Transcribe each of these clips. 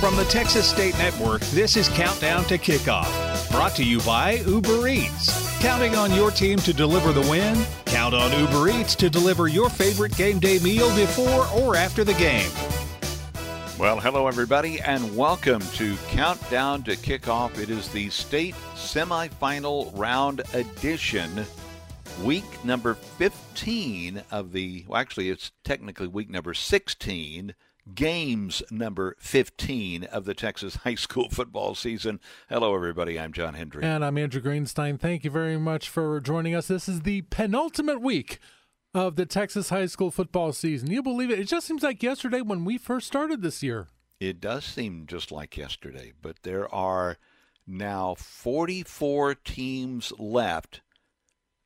From the Texas State Network, this is Countdown to Kickoff, brought to you by Uber Eats. Counting on your team to deliver the win? Count on Uber Eats to deliver your favorite game day meal before or after the game. Well, hello, everybody, and welcome to Countdown to Kickoff. It is the state semifinal round edition, week number 15 of the, well, actually, it's technically week number 16 games number 15 of the Texas high school football season. Hello, everybody. I'm John Hendry. And I'm Andrew Greenstein. Thank you very much for joining us. This is the penultimate week of the Texas high school football season. You believe it? It just seems like yesterday when we first started this year. It does seem just like yesterday, but there are now 44 teams left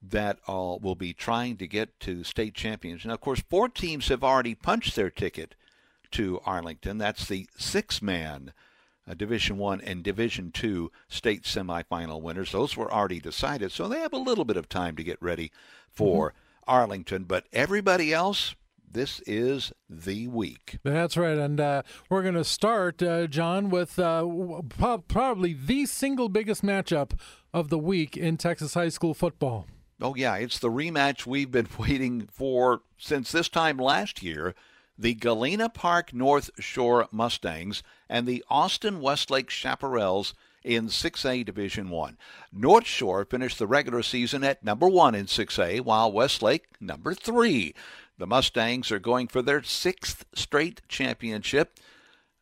that uh, will be trying to get to state champions. Now, of course, four teams have already punched their ticket to Arlington. That's the six-man uh, Division One and Division Two state semifinal winners. Those were already decided, so they have a little bit of time to get ready for mm-hmm. Arlington. But everybody else, this is the week. That's right, and uh, we're going to start, uh, John, with uh, probably the single biggest matchup of the week in Texas high school football. Oh yeah, it's the rematch we've been waiting for since this time last year the Galena Park North Shore Mustangs and the Austin Westlake Chaparrals in 6A Division 1. North Shore finished the regular season at number 1 in 6A while Westlake number 3. The Mustangs are going for their 6th straight championship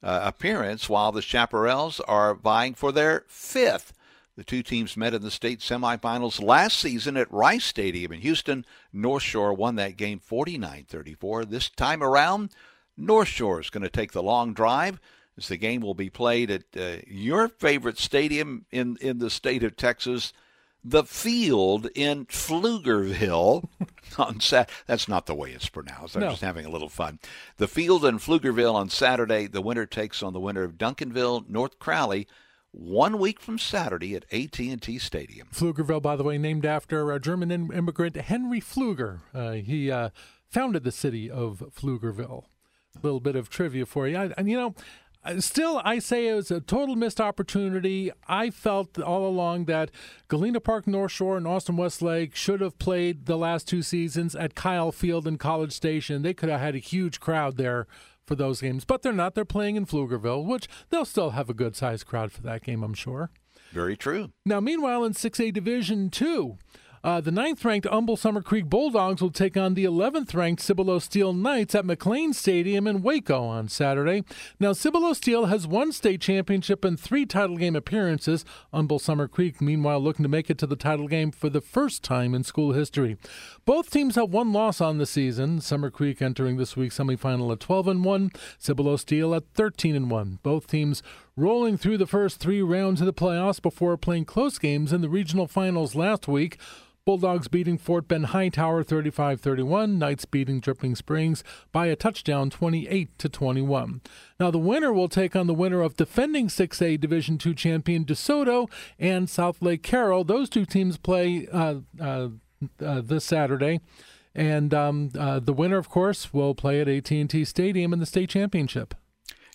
uh, appearance while the Chaparrals are vying for their 5th. The two teams met in the state semifinals last season at Rice Stadium in Houston. North Shore won that game 49 34. This time around, North Shore is going to take the long drive as the game will be played at uh, your favorite stadium in, in the state of Texas, the Pfield in Pflugerville on Sat. That's not the way it's pronounced. I'm No. just having a little fun. The Pfield in Pflugerville on Saturday. The winner takes on the winner of Duncanville, North Crowley, one week from Saturday at AT&T Stadium. Pflugerville, by the way, named after uh, German im- immigrant Henry Pfluger. Uh, he uh, founded the city of Pflugerville. A little bit of trivia for you. I- and, you know, still, I say it was a total missed opportunity. I felt all along that Galena Park North Shore and Austin Westlake should have played the last two seasons at Kyle Field in College Station. They could have had a huge crowd there for those games, but they're not. They're playing in Pflugerville, which they'll still have a good sized crowd for that game, I'm sure. Very true. Now, meanwhile, in 6A Division 2, uh, the ninth ranked Humble Summer Creek Bulldogs will take on the 11th ranked Cibolo Steel Knights at McLane Stadium in Waco on Saturday. Now, Cibolo Steel has one state championship and three title game appearances. Humble Summer Creek, meanwhile, looking to make it to the title game for the first time in school history. Both teams have one loss on the season. Summer Creek entering this week's semifinal at 12 and 1, Cibolo Steel at 13 and 1. Both teams rolling through the first three rounds of the playoffs before playing close games in the regional finals last week. Bulldogs beating Fort Bend Hightower 35-31, Knights beating Dripping Springs by a touchdown 28 to 21. Now the winner will take on the winner of defending 6A Division II champion DeSoto and Southlake Carroll. Those two teams play uh, uh, uh, this Saturday. And um, uh, the winner, of course, will play at AT&T Stadium in the state championship.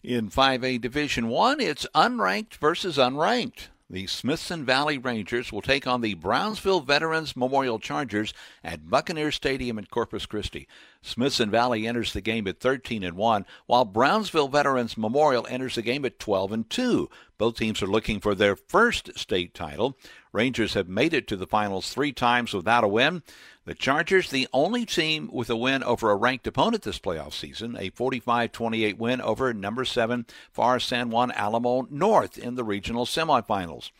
In 5A Division 1, it's unranked versus unranked. The Smithson Valley Rangers will take on the Brownsville Veterans Memorial Chargers at Buccaneer Stadium in Corpus Christi. Smithson Valley enters the game at 13 and 1, while Brownsville Veterans Memorial enters the game at 12 and 2. Both teams are looking for their first state title. Rangers have made it to the finals three times without a win. The Chargers, the only team with a win over a ranked opponent this playoff season, a 45 28 win over number 7 Pharr San Juan Alamo North in the regional semifinals.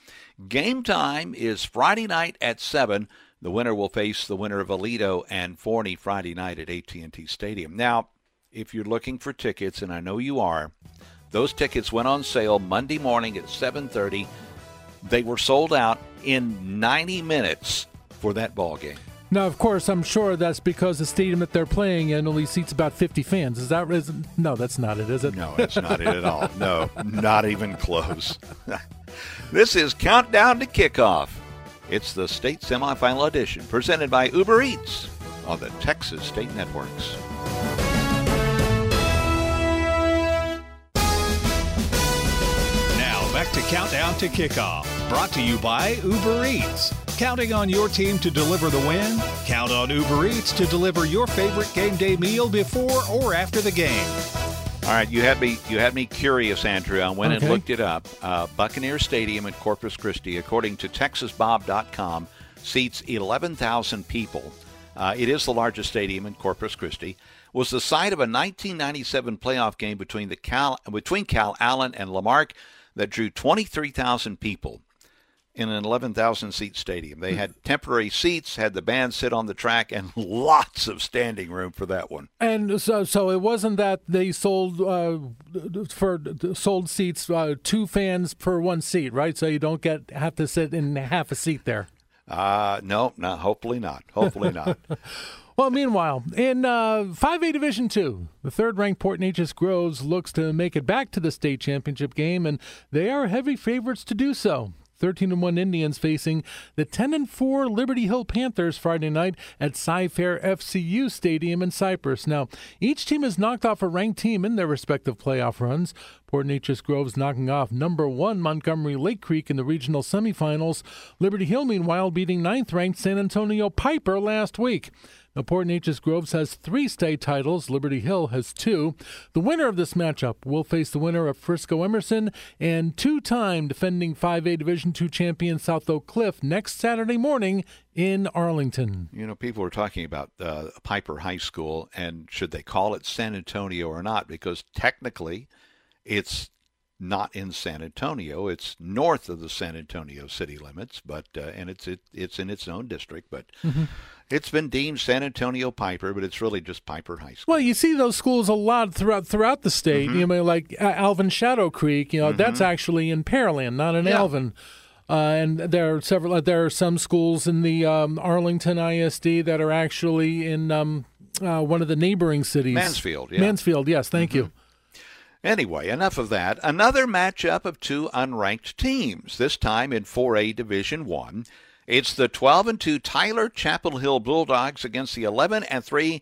Game time is Friday night at 7. The winner will face the winner of Aledo and Forney Friday night at AT&T Stadium. Now, if you're looking for tickets, and I know you are, those tickets went on sale Monday morning at 7:30. They were sold out in 90 minutes for that ball game. Now, of course, I'm sure that's because the stadium that they're playing in only seats about 50 fans. Is that is, no? That's not it, is it? No, that's not it at all. No, not even close. this is countdown to kickoff. It's the state semifinal edition, presented by Uber Eats on the Texas State Networks. Now back to countdown to kickoff, brought to you by Uber Eats. Counting on your team to deliver the win? Count on Uber Eats to deliver your favorite game day meal before or after the game. All right, you had me. You had me curious, Andrew. I went Okay. and looked it up. Uh, Buccaneer Stadium in Corpus Christi, according to TexasBob.com, seats 11,000 people. Uh, it is the largest stadium in Corpus Christi. Was the site of a 1997 playoff game between the Cal between Calallen and Lamarck that drew 23,000 people in an 11,000 seat stadium. They had temporary seats, had the band sit on the track, and lots of standing room for that one. And so, so it wasn't that they sold uh, for sold seats uh, two fans per one seat, right? So you don't get have to sit in half a seat there. Uh, no, no, hopefully not. Hopefully not. Well, meanwhile, in uh, 5A Division Two, the third-ranked Port Neches Groves looks to make it back to the state championship game, and they are heavy favorites to do so. 13 and 1 Indians facing the 10 and 4 Liberty Hill Panthers Friday night at Cy-Fair FCU Stadium in Cypress. Now, each team has knocked off a ranked team in their respective playoff runs. Port Neches Groves knocking off number one Montgomery Lake Creek in the regional semifinals. Liberty Hill, meanwhile, beating ninth ranked San Antonio Piper last week. Port Neches Groves has three state titles. Liberty Hill has two. The winner of this matchup will face the winner of Frisco Emerson and two-time defending 5A Division II champion South Oak Cliff next Saturday morning in Arlington. You know, people are talking about uh, Piper High School and should they call it San Antonio or not, because technically it's not in San Antonio. It's north of the San Antonio city limits, but uh, and it's it, it's in its own district, but it's been deemed San Antonio Piper, but it's really just Piper High School. Well, you see those schools a lot throughout throughout the state. You know, like uh, Alvin Shadow Creek. You know, that's actually in Pearland, not in Yeah. Alvin. Uh, and there are several. Uh, there are some schools in the um, Arlington ISD that are actually in um, uh, one of the neighboring cities. Mansfield, yeah. Mansfield, yes. Thank you. Anyway, enough of that. Another matchup of two unranked teams, this time in 4A Division 1. It's the 12 and 2 Tyler Chapel Hill Bulldogs against the 11 and 3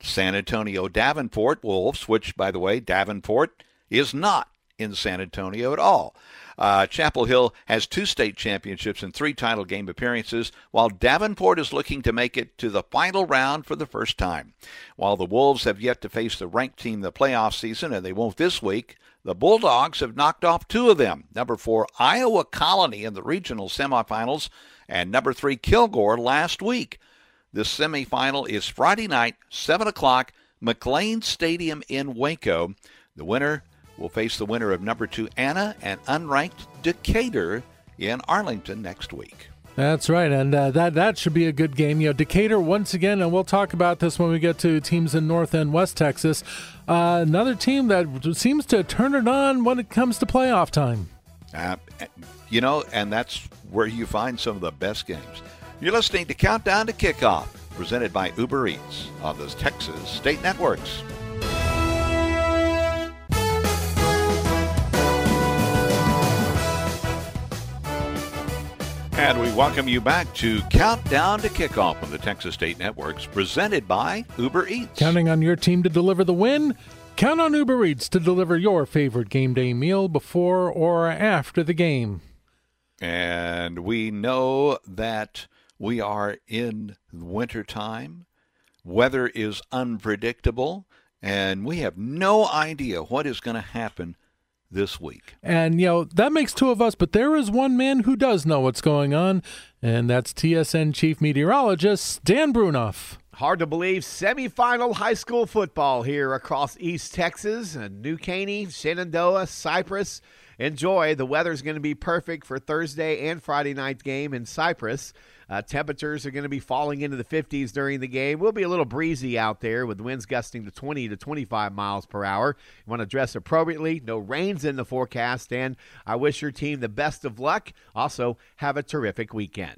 San Antonio Davenport Wolves, which by the way, Davenport is not in San Antonio at all. Uh, Chapel Hill has two state championships and three title game appearances, while Davenport is looking to make it to the final round for the first time. While the Wolves have yet to face the ranked team the playoff season, and they won't this week, the Bulldogs have knocked off two of them. Number four, Iowa Colony in the regional semifinals, and number three, Kilgore last week. The semifinal is Friday night, 7 o'clock, McLane Stadium in Waco. The winner will face the winner of number two, Anna, and unranked Decatur in Arlington next week. That's right, and uh, that that should be a good game. You know, Decatur once again, and we'll talk about this when we get to teams in North and West Texas. Uh, another team that seems to turn it on when it comes to playoff time. Uh, you know, and that's where you find some of the best games. You're listening to Countdown to Kickoff, presented by Uber Eats on the Texas State Networks. And we welcome you back to Countdown to Kickoff on the Texas State Networks, presented by Uber Eats. Counting on your team to deliver the win? Count on Uber Eats to deliver your favorite game day meal before or after the game. And we know that we are in wintertime. Weather is unpredictable, and we have no idea what is going to happen this week. And, you know, that makes two of us, but there is one man who does know what's going on, and that's TSN Chief Meteorologist Dan Brunoff. Hard to believe semifinal high school football here across East Texas and New Caney, Shenandoah, Cypress. Enjoy. The weather's going to be perfect for Thursday and Friday night game in Cypress. Uh, temperatures are going to be falling into the 50s during the game. We'll be a little breezy out there with winds gusting to 20 to 25 miles per hour. You want to dress appropriately. No rains in the forecast, and I wish your team the best of luck. Also, have a terrific weekend.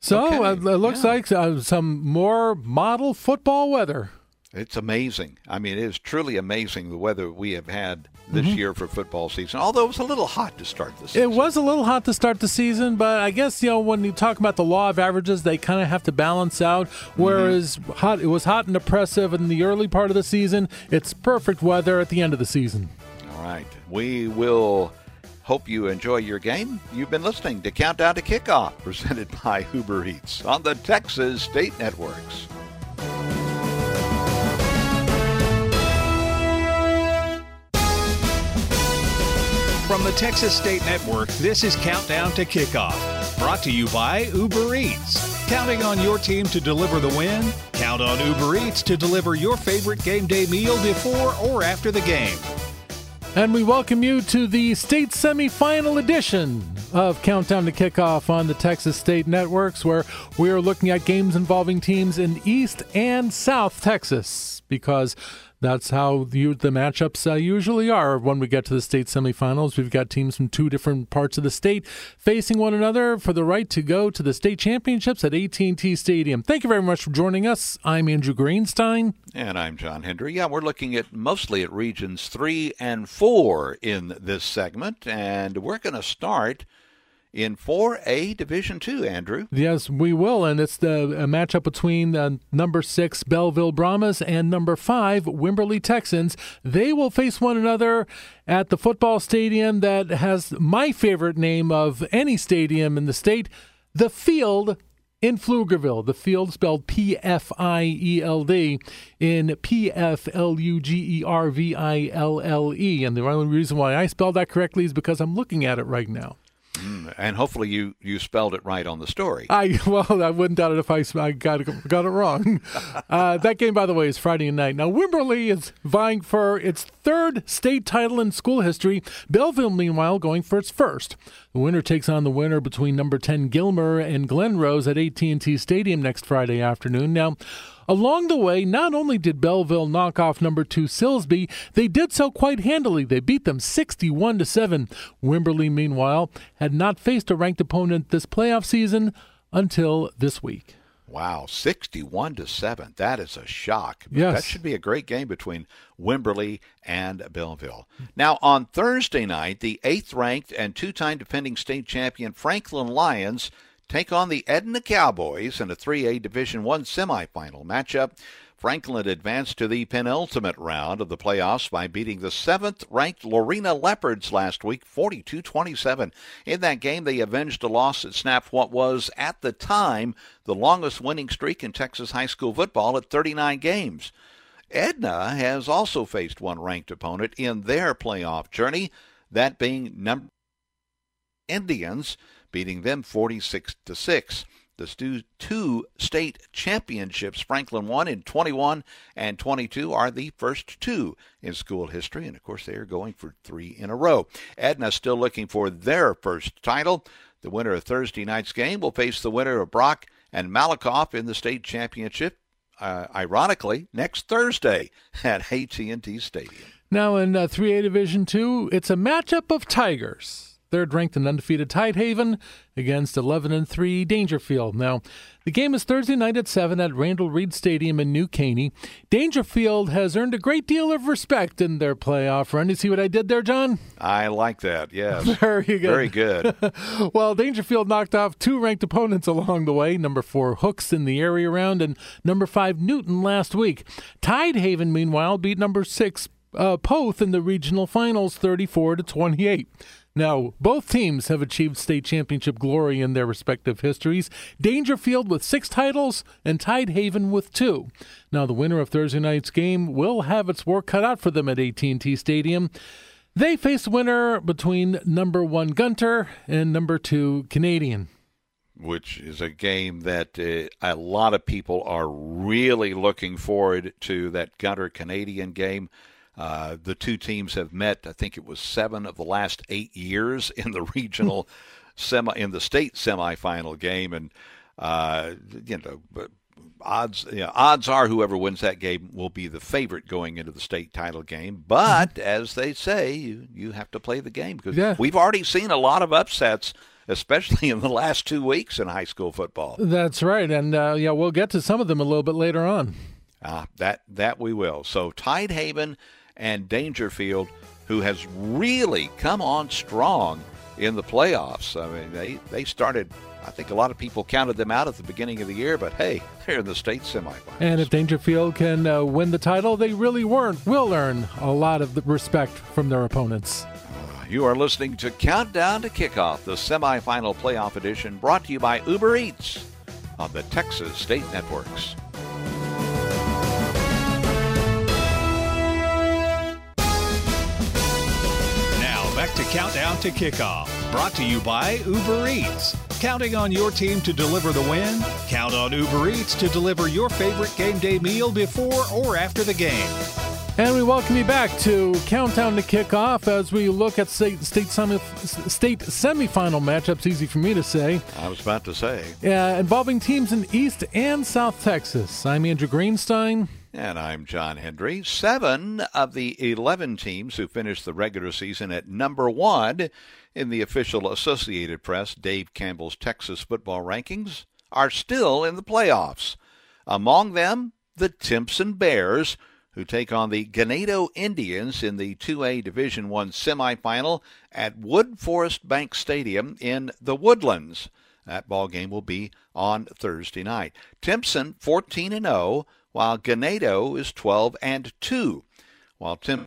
So Okay, uh, it looks yeah. like uh, some more model football weather. It's amazing. I mean, it is truly amazing the weather we have had this mm-hmm. year for football season. Although it was a little hot to start the season. It was a little hot to start the season, but I guess you know when you talk about the law of averages, they kind of have to balance out. Mm-hmm. Whereas hot, it was hot and oppressive in the early part of the season. It's perfect weather at the end of the season. All right. We will hope you enjoy your game. You've been listening to Countdown to Kickoff, presented by Uber Eats on the Texas State Networks. From the Texas State Network, this is Countdown to Kickoff, brought to you by Uber Eats. Counting on your team to deliver the win? Count on Uber Eats to deliver your favorite game day meal before or after the game. And we welcome you to the state semifinal edition of Countdown to Kickoff on the Texas State Networks, where we are looking at games involving teams in East and South Texas, because that's how the, matchups uh, usually are when we get to the state semifinals. We've got teams from two different parts of the state facing one another for the right to go to the state championships at AT&T Stadium. Thank you very much for joining us. I'm Andrew Greenstein. And I'm John Hendry. Yeah, we're looking at mostly at regions three and four in this segment, and we're going to start in 4A Division Two. Andrew. Yes, we will, and it's the a matchup between uh, number six Belleville Brahmas and number five Wimberley Texans. They will face one another at the football stadium that has my favorite name of any stadium in the state, the Pfield in Pflugerville. The field spelled P F I E L D in P F L U G E R V I L L E. And the only reason why I spelled that correctly is because I'm looking at it right now. And hopefully you, you spelled it right on the story. I well, I wouldn't doubt it if I, I got it, got it wrong. Uh, that game, by the way, is Friday night. Now, Wimberley is vying for its third state title in school history. Belleville, meanwhile, going for its first. The winner takes on the winner between number 10 Gilmer and Glen Rose at AT&T Stadium next Friday afternoon. Now, Along the way, not only did Belleville knock off number 2 Silsbee, they did so quite handily. They beat them 61 to 7. Wimberley meanwhile had not faced a ranked opponent this playoff season until this week. Wow, 61 to 7. That is a shock. Yes. That should be a great game between Wimberley and Belleville. Now, on Thursday night, the eighth ranked and two time defending state champion Franklin Lions take on the Edna Cowboys in a 3A Division One semifinal matchup. Franklin advanced to the penultimate round of the playoffs by beating the seventh ranked Lorena Leopards last week, 42 27. In that game, they avenged a loss that snapped what was, at the time, the longest winning streak in Texas high school football at 39 games. Edna has also faced one ranked opponent in their playoff journey, that being number Indians, beating them 46 to 6. The two state championships Franklin won in 21 and 22 are the first two in school history, and of course they are going for three in a row. Edna still looking for their first title. The winner of Thursday night's game will face the winner of Brock and Malakoff in the state championship. Uh, ironically, next Thursday at AT&T Stadium. Now in uh, 3A Division 2, it's a matchup of Tigers. Third ranked and undefeated Tidehaven against 11 and 3 Daingerfield. Now, the game is Thursday night at 7 at Randall Reed Stadium in New Caney. Daingerfield has earned a great deal of respect in their playoff run. You see what I did there, John? I like that. Yes. Very good. Very good. well, Daingerfield knocked off two ranked opponents along the way number four Hooks in the area round and number five Newton last week. Tidehaven, meanwhile, beat number six uh, Poth in the regional finals 34 to 28. Now, both teams have achieved state championship glory in their respective histories. Daingerfield with six titles and Tidehaven with two. Now, the winner of Thursday night's game will have its work cut out for them at AT&T Stadium. They face winner between number one Gunter and number two Canadian which is a game that uh, a lot of people are really looking forward to that Gunter Canadian game. Uh, the two teams have met. I think it was seven of the last eight years in the regional semi in the state semifinal game, and uh, you know. Odds, you know, odds are whoever wins that game will be the favorite going into the state title game. But as they say, you, you have to play the game because Yeah. we've already seen a lot of upsets, especially in the last two weeks in high school football. That's right, and uh, yeah, we'll get to some of them a little bit later on. Ah, that that we will. So Tidehaven and Daingerfield, who has really come on strong in the playoffs. I mean, they they started. I think a lot of people counted them out at the beginning of the year, but hey, they're in the state semifinals. And if Daingerfield can uh, win the title, they really weren't will earn a lot of the respect from their opponents. You are listening to Countdown to Kickoff, the semifinal playoff edition, brought to you by Uber Eats on the Texas State Networks. Countdown to Kickoff, brought to you by Uber Eats. Counting on your team to deliver the win? Count on Uber Eats to deliver your favorite game day meal before or after the game. And we welcome you back to Countdown to Kickoff as we look at state state, semi, state semifinal matchups. Easy for me to say, I was about to say. uh, involving teams in East and South Texas. I'm Andrew Greenstein. And I'm John Hendry. Seven of the 11 teams who finished the regular season at number one in the official Associated Press, Dave Campbell's Texas football rankings, are still in the playoffs. Among them, the Timpson Bears, who take on the Ganado Indians in the 2A Division I semifinal at Woodforest Bank Stadium in the Woodlands. That ball game will be on Thursday night. Timpson 14 and 0, while Ganado is 12 and 2. While Timpson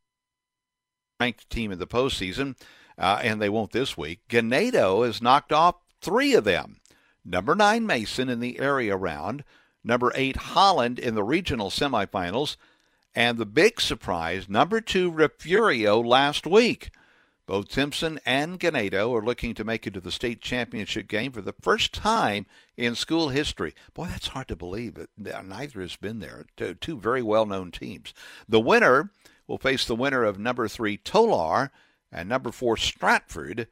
ranked team in the postseason, uh, and they won't this week. Ganado has knocked off three of them. Number nine Mason in the area round, number eight Holland in the regional semifinals, and the big surprise, number two Refugio last week. Both Timpson and Ganado are looking to make it to the state championship game for the first time in school history. Boy, that's hard to believe. Neither has been there. Two, very well-known teams. The winner will face the winner of number three Tolar and number four Stratford,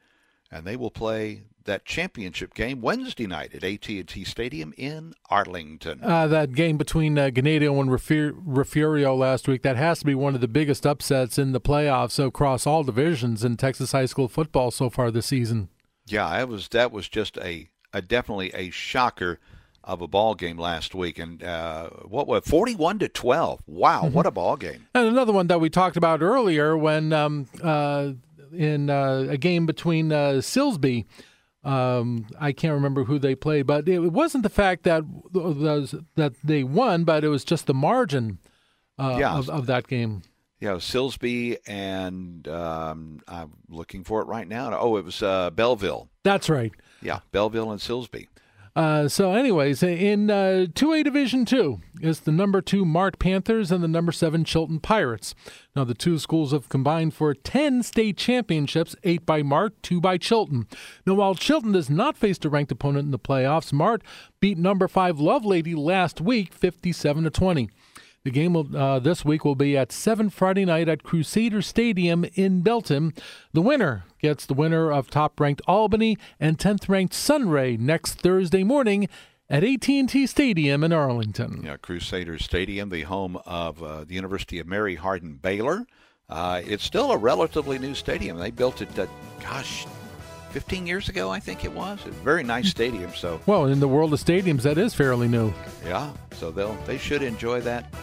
and they will play that championship game Wednesday night at AT&T Stadium in Arlington. Uh, that game between uh, Ganado and Refu- Refugio last week, that has to be one of the biggest upsets in the playoffs across all divisions in Texas high school football so far this season. Yeah, that was that was just a, a definitely a shocker of a ball game last week, and uh, what was forty-one to twelve? Wow, what a ball game! And another one that we talked about earlier when um, uh, in uh, a game between uh, Silsbee. Um, I can't remember who they played, but it wasn't the fact that that they won, but it was just the margin uh, Yeah. of, of that game. Yeah, Silsbee and um, I'm looking for it right now. Oh, it was uh, Belleville. That's right. Yeah, Belleville and Silsbee. Uh, so, anyways, in uh, 2A Division 2 is the number 2 Mart Panthers and the number 7 Chilton Pirates. Now, the two schools have combined for 10 state championships 8 by Mart, 2 by Chilton. Now, while Chilton has not faced a ranked opponent in the playoffs, Mart beat number 5 Lovelady last week 57 to 20. The game will, uh, this week will be at 7 Friday night at Crusader Stadium in Belton. The winner gets the winner of top-ranked Albany and 10th-ranked Sunray next Thursday morning at AT&T Stadium in Arlington. Yeah, Crusader Stadium, the home of uh, the University of Mary Hardin Baylor. Uh, it's still a relatively new stadium. They built it, uh, gosh, 15 years ago, I think it was. A very nice stadium. So Well, in the world of stadiums, that is fairly new. yeah, so they'll they should enjoy that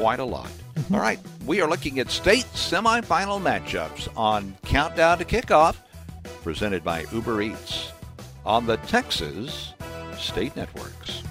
quite a lot. Mm-hmm. All right, we are looking at state semifinal matchups on Countdown to Kickoff, presented by Uber Eats on the Texas State Networks.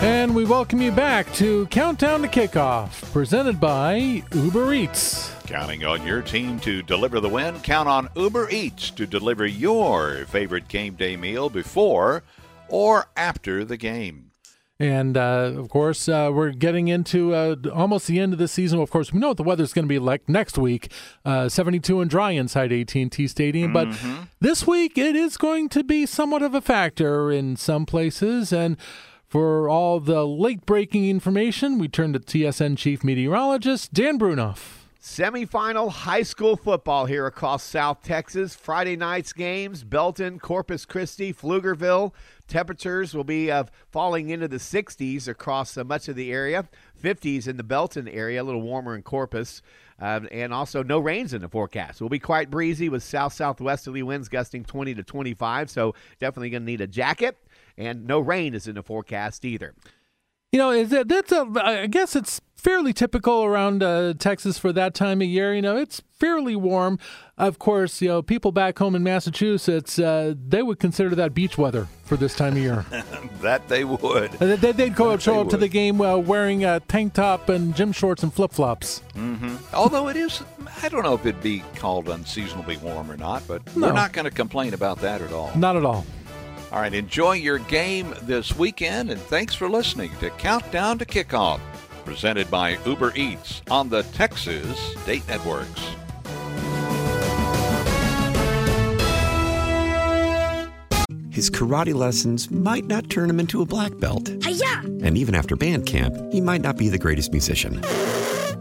And we welcome you back to Countdown to Kickoff, presented by Uber Eats. Counting on your team to deliver the win, count on Uber Eats to deliver your favorite game day meal before or after the game. And uh, of course, uh, we're getting into uh, almost the end of the season. Of course, we know what the weather's going to be like next week. Uh, 72 and dry inside AT&T Stadium, but Mm-hmm. this week it is going to be somewhat of a factor in some places. And for all the late breaking information, we turn to TSN chief meteorologist Dan Brunoff. Semifinal high school football here across South Texas. Friday night's games Belton, Corpus Christi, Pflugerville. Temperatures will be uh, falling into the 60s across uh, much of the area, 50s in the Belton area, a little warmer in Corpus. Um, and also no rains in the forecast. Will be quite breezy with south southwesterly winds gusting 20 to 25. So definitely going to need a jacket. And no rain is in the forecast either. You know, is that that's a? I guess it's fairly typical around uh, Texas for that time of year. You know, it's fairly warm. Of course, you know, people back home in Massachusetts, uh, they would consider that beach weather for this time of year. That they would. Uh, they, they'd go That show up to the game uh, wearing a tank top and gym shorts and flip flops. Mm-hmm. Although it is, I don't know if it'd be called unseasonably warm or not, but No. we're not going to complain about that at all. Not at all. All right, enjoy your game this weekend, and thanks for listening to Countdown to Kickoff, presented by Uber Eats on the Texas State Networks. His karate lessons might not turn him into a black belt. And even after band camp, he might not be the greatest musician.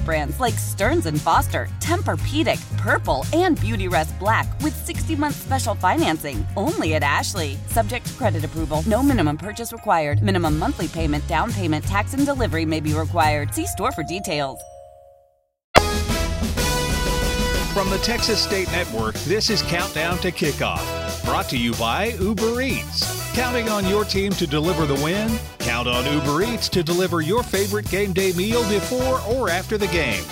brands like Stearns and Foster, Tempur-Pedic, Purple, and Beautyrest Black with 60-month special financing. Only at Ashley. Subject to credit approval. No minimum purchase required. Minimum monthly payment, down payment, tax, and delivery may be required. See store for details. From the Texas State Network, this is Countdown to Kickoff, brought to you by Uber Eats. Counting on your team to deliver the win? Count on Uber Eats to deliver your favorite game day meal before or after the game.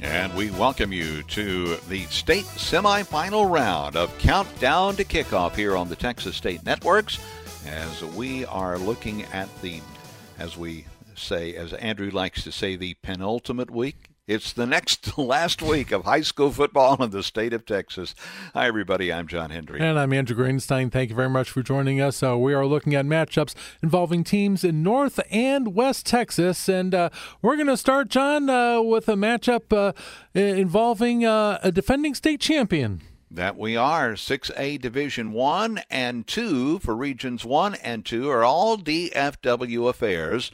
And we welcome you to the state semifinal round of Countdown to Kickoff here on the Texas State Networks as we are looking at the, as we say, as Andrew likes to say, the penultimate week. It's the next last week of high school football in the state of Texas. Hi, everybody. I'm John Hendry. And I'm Andrew Greenstein. Thank you very much for joining us. Uh, we are looking at matchups involving teams in North and West Texas. And uh, we're going to start, John, uh, with a matchup uh, involving uh, a defending state champion. That we are 6A Division 1 and 2 for Regions 1 and 2 are all DFW affairs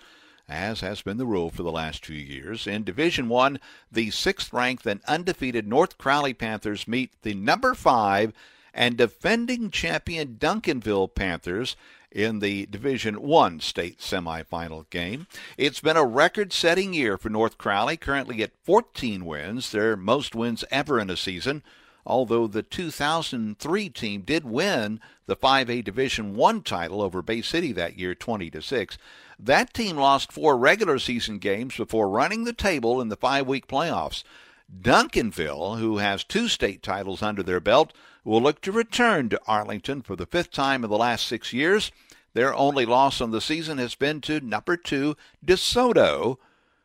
as has been the rule for the last 2 years. In Division 1, the 6th ranked and undefeated North Crowley Panthers meet the number 5 and defending champion Duncanville Panthers in the Division 1 state semifinal game. It's been a record-setting year for North Crowley, currently at 14 wins, their most wins ever in a season although the 2003 team did win the 5A Division 1 title over Bay City that year 20 to 6. That team lost four regular season games before running the table in the 5-week playoffs. Duncanville, who has two state titles under their belt, will look to return to Arlington for the fifth time in the last 6 years. Their only loss on the season has been to number 2 DeSoto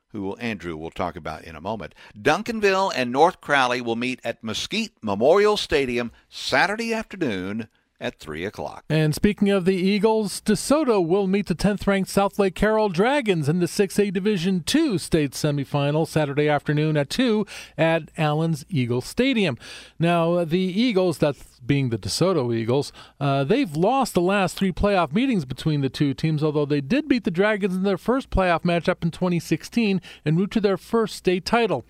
who Andrew will talk about in a moment. Duncanville and North Crowley will meet at Mesquite Memorial Stadium Saturday afternoon at 3 o'clock. And speaking of the Eagles, DeSoto will meet the 10th ranked Southlake Carroll Dragons in the 6A Division II state semifinal Saturday afternoon at 2 at Allen's Eagle Stadium. Now, the Eagles, that's being the DeSoto Eagles, uh, they've lost the last three playoff meetings between the two teams, although they did beat the Dragons in their first playoff matchup in 2016 en route to their first state title.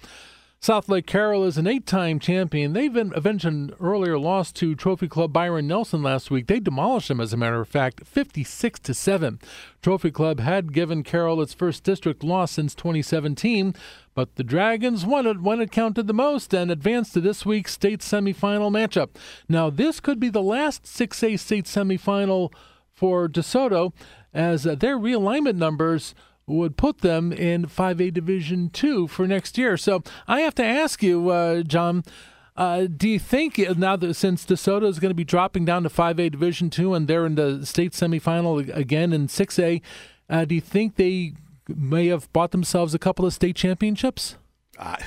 Southlake Carroll is an eight-time champion. They've been eventually earlier lost to Trophy Club Byron Nelson last week. They demolished them, as a matter of fact, 56 to seven. Trophy Club had given Carroll its first district loss since 2017, but the Dragons won it when it counted the most and advanced to this week's state semifinal matchup. Now, this could be the last 6A state semifinal for DeSoto, as uh, their realignment numbers would put them in 5A Division Two for next year. So I have to ask you, uh, John. Uh, do you think now that since DeSoto is going to be dropping down to 5A Division Two and they're in the state semifinal again in 6A, uh, do you think they may have bought themselves a couple of state championships? Uh,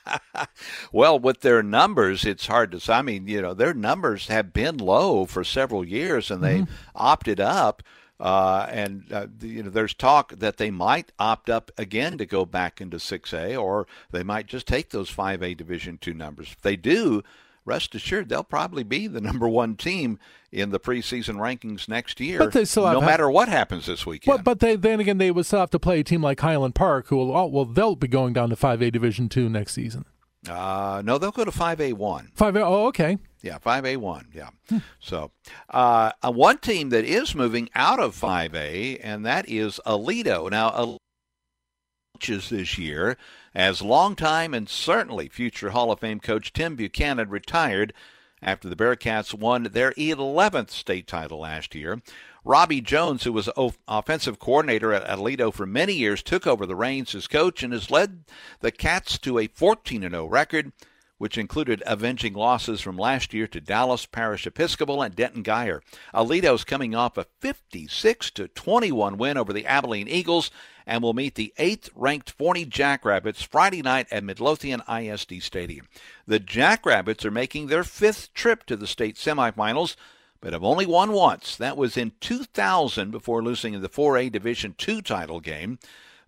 well, with their numbers, it's hard to. I mean, you know, their numbers have been low for several years, and they mm-hmm. opted up uh, and uh, you know, there's talk that they might opt up again to go back into 6A, or they might just take those 5A Division two numbers. If they do, rest assured they'll probably be the number one team in the preseason rankings next year. But they still no matter what happens this weekend. But, but they, then again, they would still have to play a team like Highland Park, who will oh, well they'll be going down to 5A Division two next season. Uh, no, they'll go to 5A1. 5A, oh, okay. Yeah, 5A1. Yeah. Hmm. So, uh, uh, one team that is moving out of 5A, and that is Aledo. Now, Aledo's this year as longtime and certainly future Hall of Fame coach Tim Buchanan retired after the Bearcats won their 11th state title last year. Robbie Jones, who was offensive coordinator at Aledo for many years, took over the reins as coach and has led the Cats to a 14 0 record, which included avenging losses from last year to Dallas Parish Episcopal and Denton Guyer. Aledo's coming off a 56 21 win over the Abilene Eagles and will meet the eighth ranked Forney Jackrabbits Friday night at Midlothian ISD Stadium. The Jackrabbits are making their fifth trip to the state semifinals but have only won once. That was in 2000 before losing in the 4A Division II title game.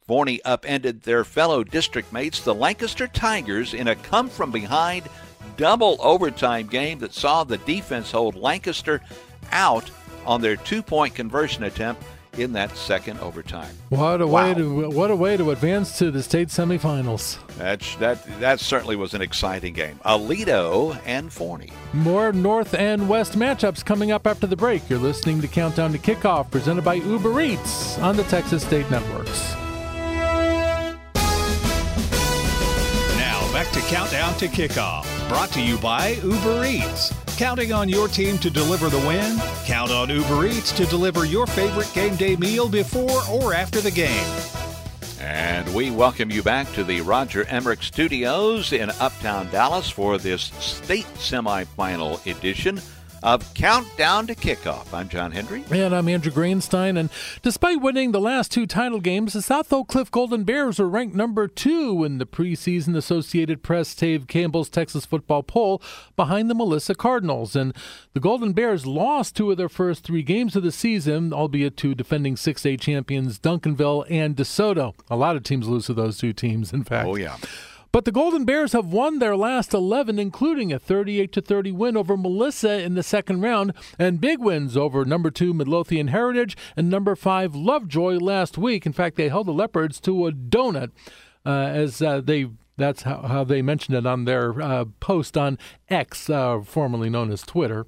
Forney upended their fellow district mates, the Lancaster Tigers, in a come from behind double overtime game that saw the defense hold Lancaster out on their two point conversion attempt in that second overtime. What a wow. way to what a way to advance to the state semifinals. That's that that certainly was an exciting game. Aledo and Forney. More North and West matchups coming up after the break. You're listening to Countdown to Kickoff, presented by Uber Eats on the Texas State Networks. Now back to Countdown to Kickoff, brought to you by Uber Eats. Counting on your team to deliver the win? Count on Uber Eats to deliver your favorite game day meal before or after the game. And we welcome you back to the Roger Emmerich Studios in Uptown Dallas for this state semifinal edition of Countdown to Kickoff. I'm John Hendry. And I'm Andrew Greenstein. And despite winning the last two title games, the South Oak Cliff Golden Bears are ranked number two in the preseason Associated Press Dave Campbell's Texas football poll behind the Melissa Cardinals. And the Golden Bears lost two of their first three games of the season, albeit to defending 6A champions Duncanville and DeSoto. A lot of teams lose to those two teams, in fact. Oh, yeah. But the Golden Bears have won their last 11, including a 38 30 win over Melissa in the second round, and big wins over number two Midlothian Heritage and number five Lovejoy last week. In fact, they held the Leopards to a donut uh, as uh, they that's how, how, they mentioned it on their uh, post on X, uh, formerly known as Twitter.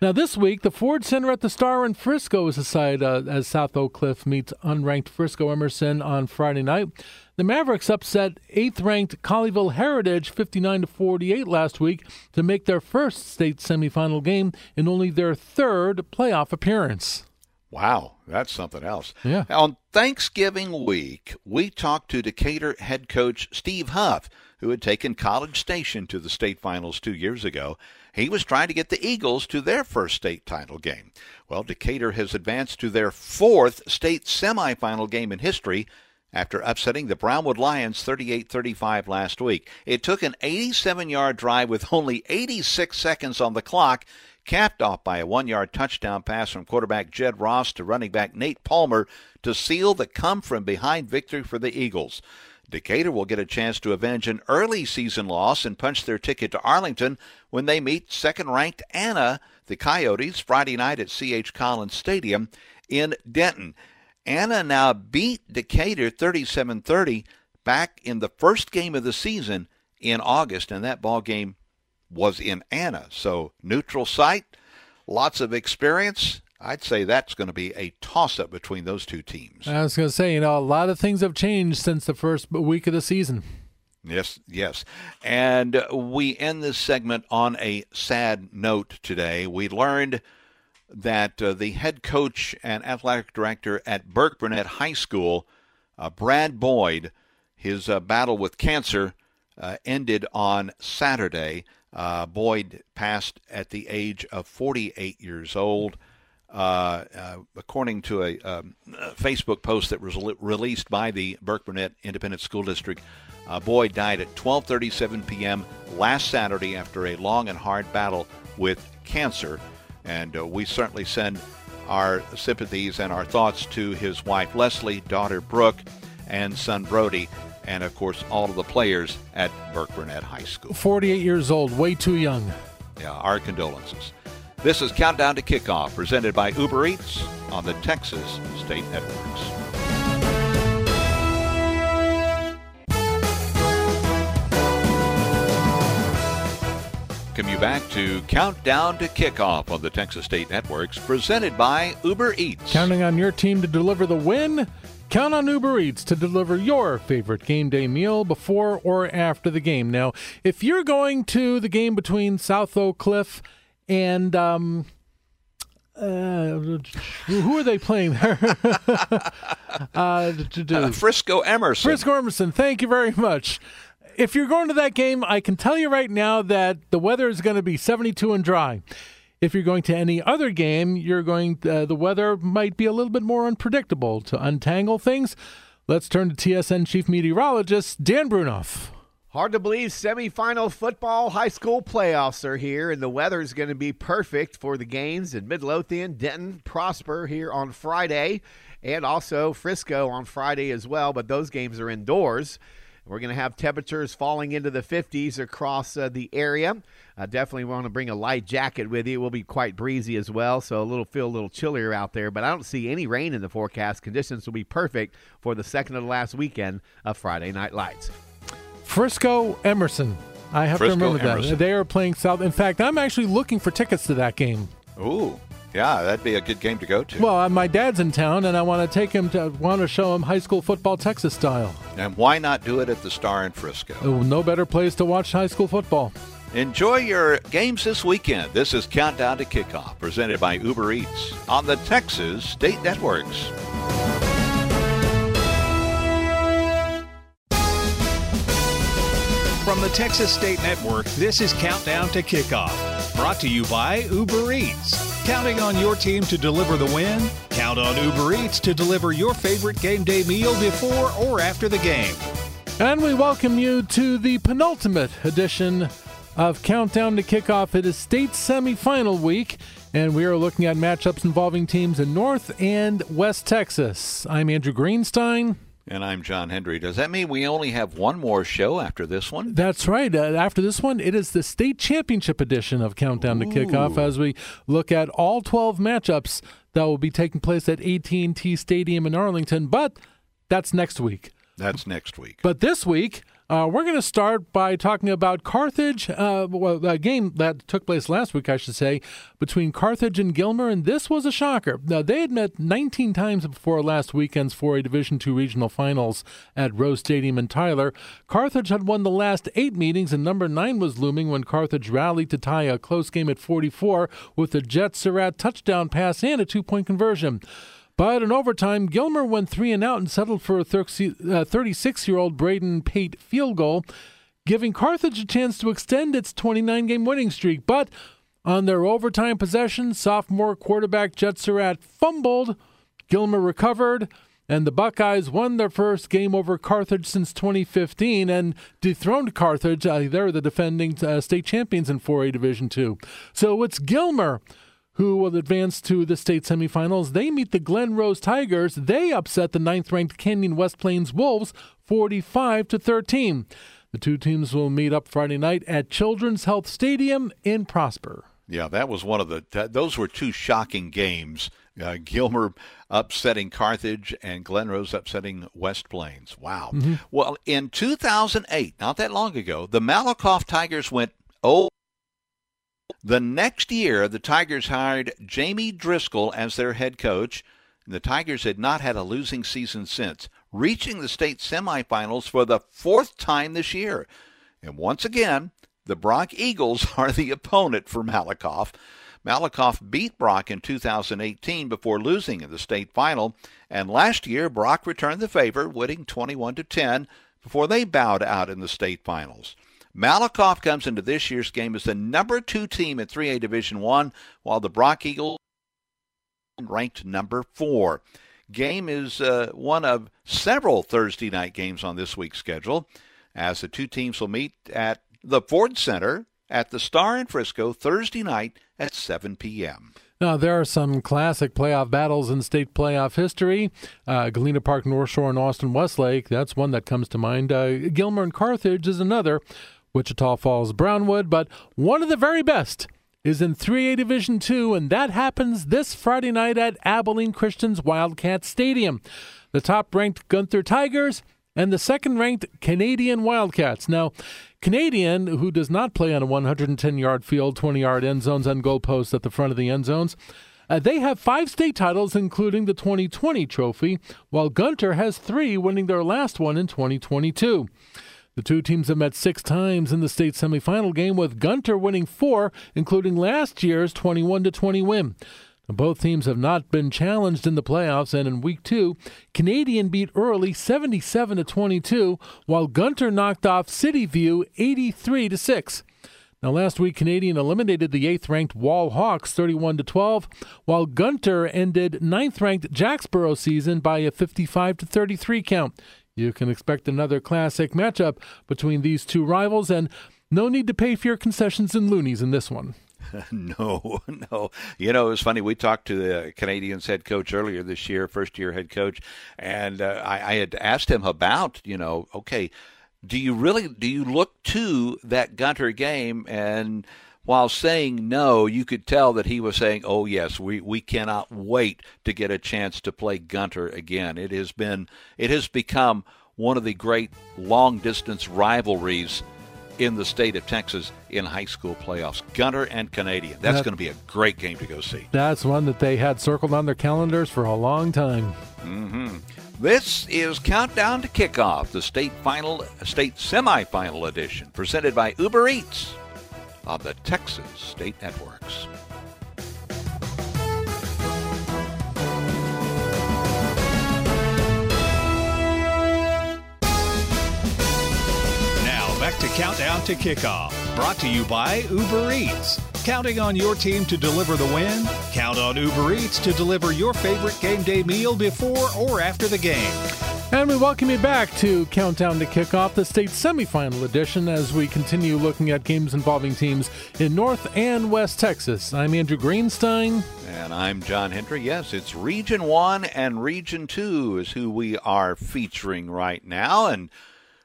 Now, this week, the Ford Center at the Star in Frisco is aside uh, as South Oak Cliff meets unranked Frisco Emerson on Friday night. The Mavericks upset eighth-ranked Colleyville Heritage 59 to 48 last week to make their first state semifinal game in only their third playoff appearance. Wow, that's something else. Yeah. On Thanksgiving week, we talked to Decatur head coach Steve Huff, who had taken College Station to the state finals two years ago. He was trying to get the Eagles to their first state title game. Well, Decatur has advanced to their fourth state semifinal game in history after upsetting the Brownwood Lions 38 35 last week. It took an 87 yard drive with only 86 seconds on the clock, capped off by a one yard touchdown pass from quarterback Jed Ross to running back Nate Palmer to seal the come from behind victory for the Eagles. Decatur will get a chance to avenge an early season loss and punch their ticket to Arlington when they meet second ranked Anna, the Coyotes, Friday night at C.H. Collins Stadium in Denton. Anna now beat Decatur 37 30 back in the first game of the season in August, and that ball game was in Anna. So, neutral site, lots of experience. I'd say that's going to be a toss up between those two teams. I was going to say, you know, a lot of things have changed since the first week of the season. Yes, yes. And we end this segment on a sad note today. We learned that uh, the head coach and athletic director at Burkburnett High School, uh, Brad Boyd, his uh, battle with cancer uh, ended on Saturday. Uh, Boyd passed at the age of 48 years old. Uh, according to a, um, Facebook post that was released by the Burkburnett Independent School District, Boyd died at 12:37 p.m. last Saturday after a long and hard battle with cancer. And uh, we certainly send our sympathies and our thoughts to his wife Leslie, daughter Brooke, and son Brody, and of course all of the players at Burkburnett High School. 48 years old, way too young. Yeah, our condolences. This is Countdown to Kickoff, presented by Uber Eats on the Texas State Networks. welcome you back to Countdown to Kickoff on the Texas State Networks, presented by Uber Eats. Counting on your team to deliver the win? Count on Uber Eats to deliver your favorite game day meal before or after the game. Now, if you're going to the game between South Oak Cliff and um, uh, who are they playing there? uh, uh, Frisco Emerson. Frisco Emerson. Thank you very much if you're going to that game, I can tell you right now that the weather is going to be 72 and dry. If you're going to any other game, you're going uh, the weather might be a little bit more unpredictable. To untangle things, let's turn to TSN chief meteorologist Dan Brunoff. Hard to believe semifinal football high school playoffs are here, and the weather is going to be perfect for the games in Midlothian, Denton, Prosper here on Friday, and also Frisco on Friday as well. But those games are indoors. We're going to have temperatures falling into the 50s across uh, the area. I definitely want to bring a light jacket with you. It will be quite breezy as well, so a little feel a little chillier out there. But I don't see any rain in the forecast. Conditions will be perfect for the second to the last weekend of Friday Night Lights. Frisco Emerson. I have Frisco to remember Emerson. that. They are playing South. In fact, I'm actually looking for tickets to that game. Ooh. Yeah, that'd be a good game to go to. Well, uh, my dad's in town, and I want to take him to want to show him high school football Texas style. And why not do it at the Star in Frisco? Oh, no better place to watch high school football. Enjoy your games this weekend. This is Countdown to Kickoff, presented by Uber Eats on the Texas State Networks. From the Texas State Network, this is Countdown to Kickoff, brought to you by Uber Eats. Counting on your team to deliver the win? Count on Uber Eats to deliver your favorite game day meal before or after the game. And we welcome you to the penultimate edition of Countdown to Kickoff. It is state semifinal week, and we are looking at matchups involving teams in North and West Texas. I'm Andrew Greenstein. And I'm John Hendry. Does that mean we only have one more show after this one? That's right. Uh, after this one, it is the state championship edition of Countdown Ooh. to Kickoff as we look at all 12 matchups that will be taking place at AT&T Stadium in Arlington. But that's next week. That's next week. But this week, uh, we're going to start by talking about Carthage, uh, well, a game that took place last week, I should say, between Carthage and Gilmer, and this was a shocker. Now, they had met 19 times before last weekend's 4A Division II regional finals at Rose Stadium in Tyler. Carthage had won the last eight meetings, and number nine was looming when Carthage rallied to tie a close game at 44 with a Jet Surratt touchdown pass and a two point conversion. But in overtime, Gilmer went three and out and settled for a 36 year old Braden Pate field goal, giving Carthage a chance to extend its 29 game winning streak. But on their overtime possession, sophomore quarterback Jet Surratt fumbled. Gilmer recovered, And the Buckeyes won their first game over Carthage since 2015 and dethroned Carthage. Uh, they're the defending uh, state champions in 4A Division II. So it's Gilmer who will advance to the state semifinals. They meet the Glen Rose Tigers. They upset the ninth-ranked Canyon West Plains Wolves 45 to 13. The two teams will meet up Friday night at Children's Health Stadium in Prosper. Yeah, that was one of the. those were two shocking games. Uh, Gilmer upsetting Carthage and Glen Rose upsetting West Plains. Wow. Mm-hmm. Well, in 2008, not that long ago, the Malakoff Tigers went oh. The next year, the Tigers hired Jamie Driscoll as their head coach. And the Tigers had not had a losing season since, reaching the state semifinals for the fourth time this year. And once again, the Brock Eagles are the opponent for Malakoff. Malakoff beat Brock in 2018 before losing in the state final, and last year Brock returned the favor, winning 21 to 10 before they bowed out in the state finals. Malakoff comes into this year's game as the number two team in 3A Division One, while the Brock Eagles ranked number four. Game is uh, one of several Thursday night games on this week's schedule, as the two teams will meet at the Ford Center at the Star in Frisco Thursday night at 7 p.m. Now, there are some classic playoff battles in state playoff history. Uh, Galena Park, North Shore, and Austin Westlake, that's one that comes to mind. Uh, Gilmer and Carthage is another. Wichita Falls, Brownwood, but one of the very best is in 3A Division 2, and that happens this Friday night at Abilene Christian's Wildcat Stadium. The top ranked Gunter Tigers and the second ranked Canadian Wildcats. Now, Canadian, who does not play on a 110 yard field, 20 yard end zones, and goalposts at the front of the end zones, uh, they have five state titles, including the 2020 trophy, while Gunter has three, winning their last one in 2022. The two teams have met six times in the state semifinal game, with Gunter winning four, including last year's 21 20 win. Both teams have not been challenged in the playoffs, and in week two, Canadian beat Early 77 to 22, while Gunter knocked off City View 83 to 6. Now, last week, Canadian eliminated the eighth-ranked Wall Hawks 31 to 12, while Gunter ended ninth-ranked Jacksboro season by a 55 to 33 count. You can expect another classic matchup between these two rivals, and no need to pay for your concessions and loonies in this one. no, no. You know, it was funny. We talked to the Canadians head coach earlier this year, first year head coach, and uh, I, I had asked him about, you know, okay, do you really do you look to that Gunter game and while saying no, you could tell that he was saying, "Oh yes, we, we cannot wait to get a chance to play Gunter again." It has been it has become one of the great long distance rivalries in the state of Texas in high school playoffs. Gunter and Canadian. That's that, going to be a great game to go see. That's one that they had circled on their calendars for a long time. Mm-hmm. This is Countdown to Kickoff, the state final, state semifinal edition, presented by Uber Eats on the Texas State Networks. Now back to Countdown to Kickoff, brought to you by Uber Eats. Counting on your team to deliver the win? Count on Uber Eats to deliver your favorite game day meal before or after the game. And we welcome you back to Countdown to Kickoff, the state semifinal edition, as we continue looking at games involving teams in North and West Texas. I'm Andrew Greenstein. And I'm John Hendry. Yes, it's Region 1 and Region 2 is who we are featuring right now. And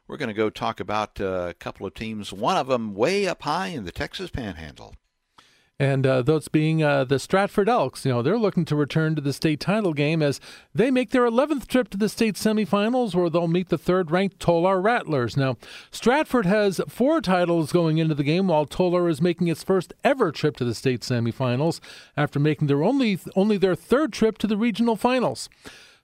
we're going to go talk about uh, a couple of teams, one of them way up high in the Texas Panhandle. And uh, those being uh, the Stratford Elks, you know, they're looking to return to the state title game as they make their 11th trip to the state semifinals where they'll meet the third ranked Tolar Rattlers. Now, Stratford has four titles going into the game while Tolar is making its first ever trip to the state semifinals after making their only, only their third trip to the regional finals.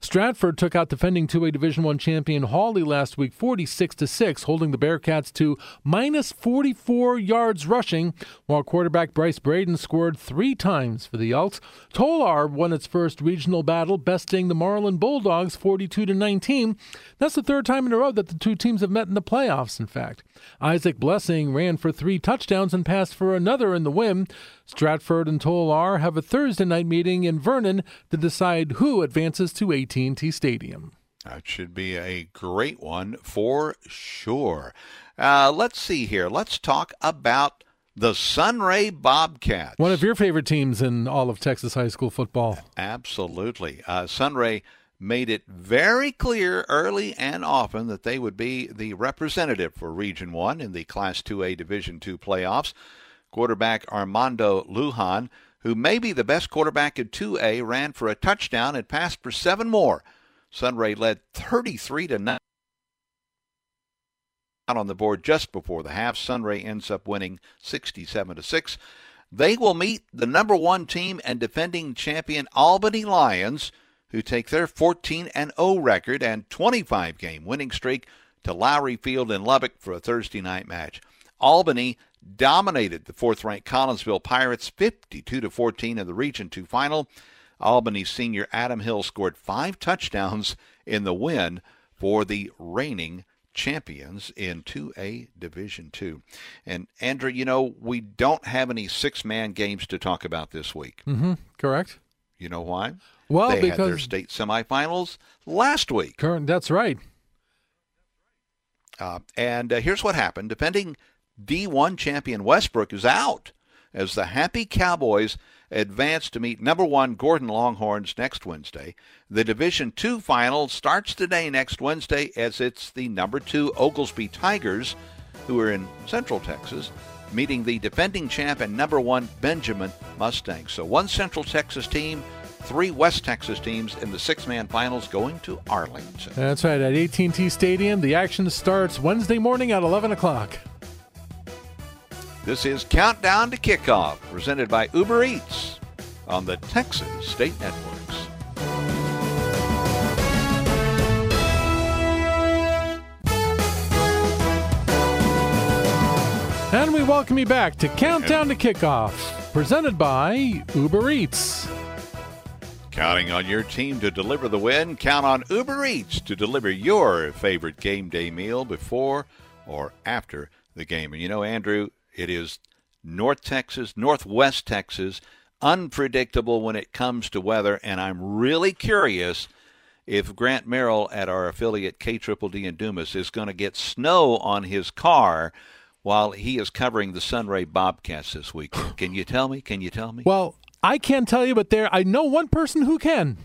Stratford took out defending 2A Division 1 champion Hawley last week 46 to 6, holding the Bearcats to minus 44 yards rushing, while quarterback Bryce Braden scored 3 times for the Elks. Tolar won its first regional battle, besting the Marlin Bulldogs 42 to 19. That's the third time in a row that the two teams have met in the playoffs, in fact. Isaac Blessing ran for 3 touchdowns and passed for another in the win. Stratford and Tolar have a Thursday night meeting in Vernon to decide who advances to 8 AT&T Stadium. That should be a great one for sure. Uh, let's see here. Let's talk about the Sunray Bobcats. One of your favorite teams in all of Texas high school football. Absolutely. Uh, Sunray made it very clear early and often that they would be the representative for Region 1 in the Class 2A Division 2 playoffs. Quarterback Armando Lujan, who may be the best quarterback in 2A, ran for a touchdown and passed for seven more. Sunray led 33 to 9 out on the board just before the half. Sunray ends up winning 67 to 6. They will meet the number 1 team and defending champion Albany Lions who take their 14 and 0 record and 25 game winning streak to Lowrey Field in Lubbock for a Thursday night match. Albany dominated the fourth-ranked Collinsville Pirates 52 to 14 in the Region 2 final. Albany senior Adam Hill scored 5 touchdowns in the win for the reigning champions in 2A Division 2. And Andrew, you know, we don't have any six-man games to talk about this week. Mm-hmm. Correct. You know why? Well, they because had their state semifinals last week. Current, that's right. Uh, and uh, here's what happened: defending D1 champion Westbrook is out as the Happy Cowboys advance to meet number one Gordon Longhorns next Wednesday. The Division Two final starts today next Wednesday as it's the number two Oglesby Tigers, who are in Central Texas, meeting the defending champ and number one Benjamin Mustangs. So one Central Texas team three West Texas teams in the six-man finals going to Arlington. That's right at AT&T Stadium. The action starts Wednesday morning at 11 o'clock. This is Countdown to Kickoff, presented by Uber Eats on the Texas State Networks. And we welcome you back to Countdown to Kickoff, presented by Uber Eats. Counting on your team to deliver the win, count on Uber Eats to deliver your favorite game day meal before or after the game. And you know, Andrew, it is North Texas, Northwest Texas, unpredictable when it comes to weather, and I'm really curious if Grant Merrill at our affiliate K Triple D in Dumas is going to get snow on his car while he is covering the Sunray Bobcats this weekend. Can you tell me? Can you tell me? Well, I can't tell you, but there I know one person who can.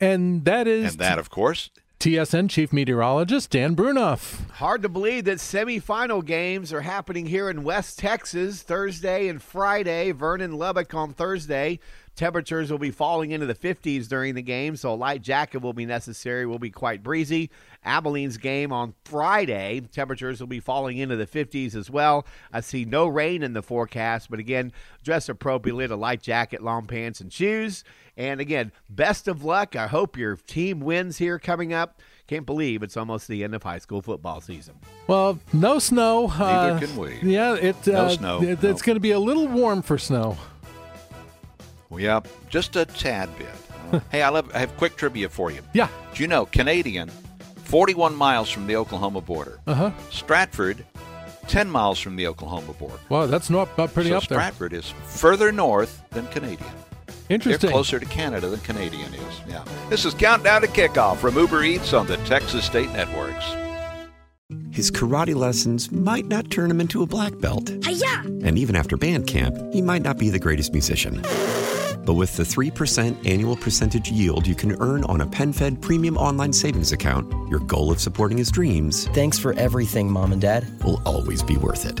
And that is And that of course TSN Chief Meteorologist Dan Brunoff. Hard to believe that semifinal games are happening here in West Texas Thursday and Friday. Vernon Lubbock on Thursday. Temperatures will be falling into the 50s during the game, so a light jacket will be necessary. Will be quite breezy. Abilene's game on Friday, temperatures will be falling into the 50s as well. I see no rain in the forecast, but again, dress appropriately, a light jacket, long pants, and shoes. And again, best of luck. I hope your team wins here coming up. Can't believe it's almost the end of high school football season. Well, no snow. Neither uh, can we. Yeah, it, No uh, snow. It, No. It's going to be a little warm for snow. Yeah, just a tad bit. hey, I, love, I have quick trivia for you. Yeah. Do you know Canadian, 41 miles from the Oklahoma border. Uh huh. Stratford, 10 miles from the Oklahoma border. Wow, that's not uh, pretty so up there. Stratford is further north than Canadian. Interesting. They're closer to Canada than Canadian is. Yeah. This is Countdown to Kickoff from Uber Eats on the Texas State Networks. His karate lessons might not turn him into a black belt. And even after band camp, he might not be the greatest musician. But with the 3% annual percentage yield you can earn on a PenFed premium online savings account, your goal of supporting his dreams Thanks for everything, Mom and Dad. will always be worth it.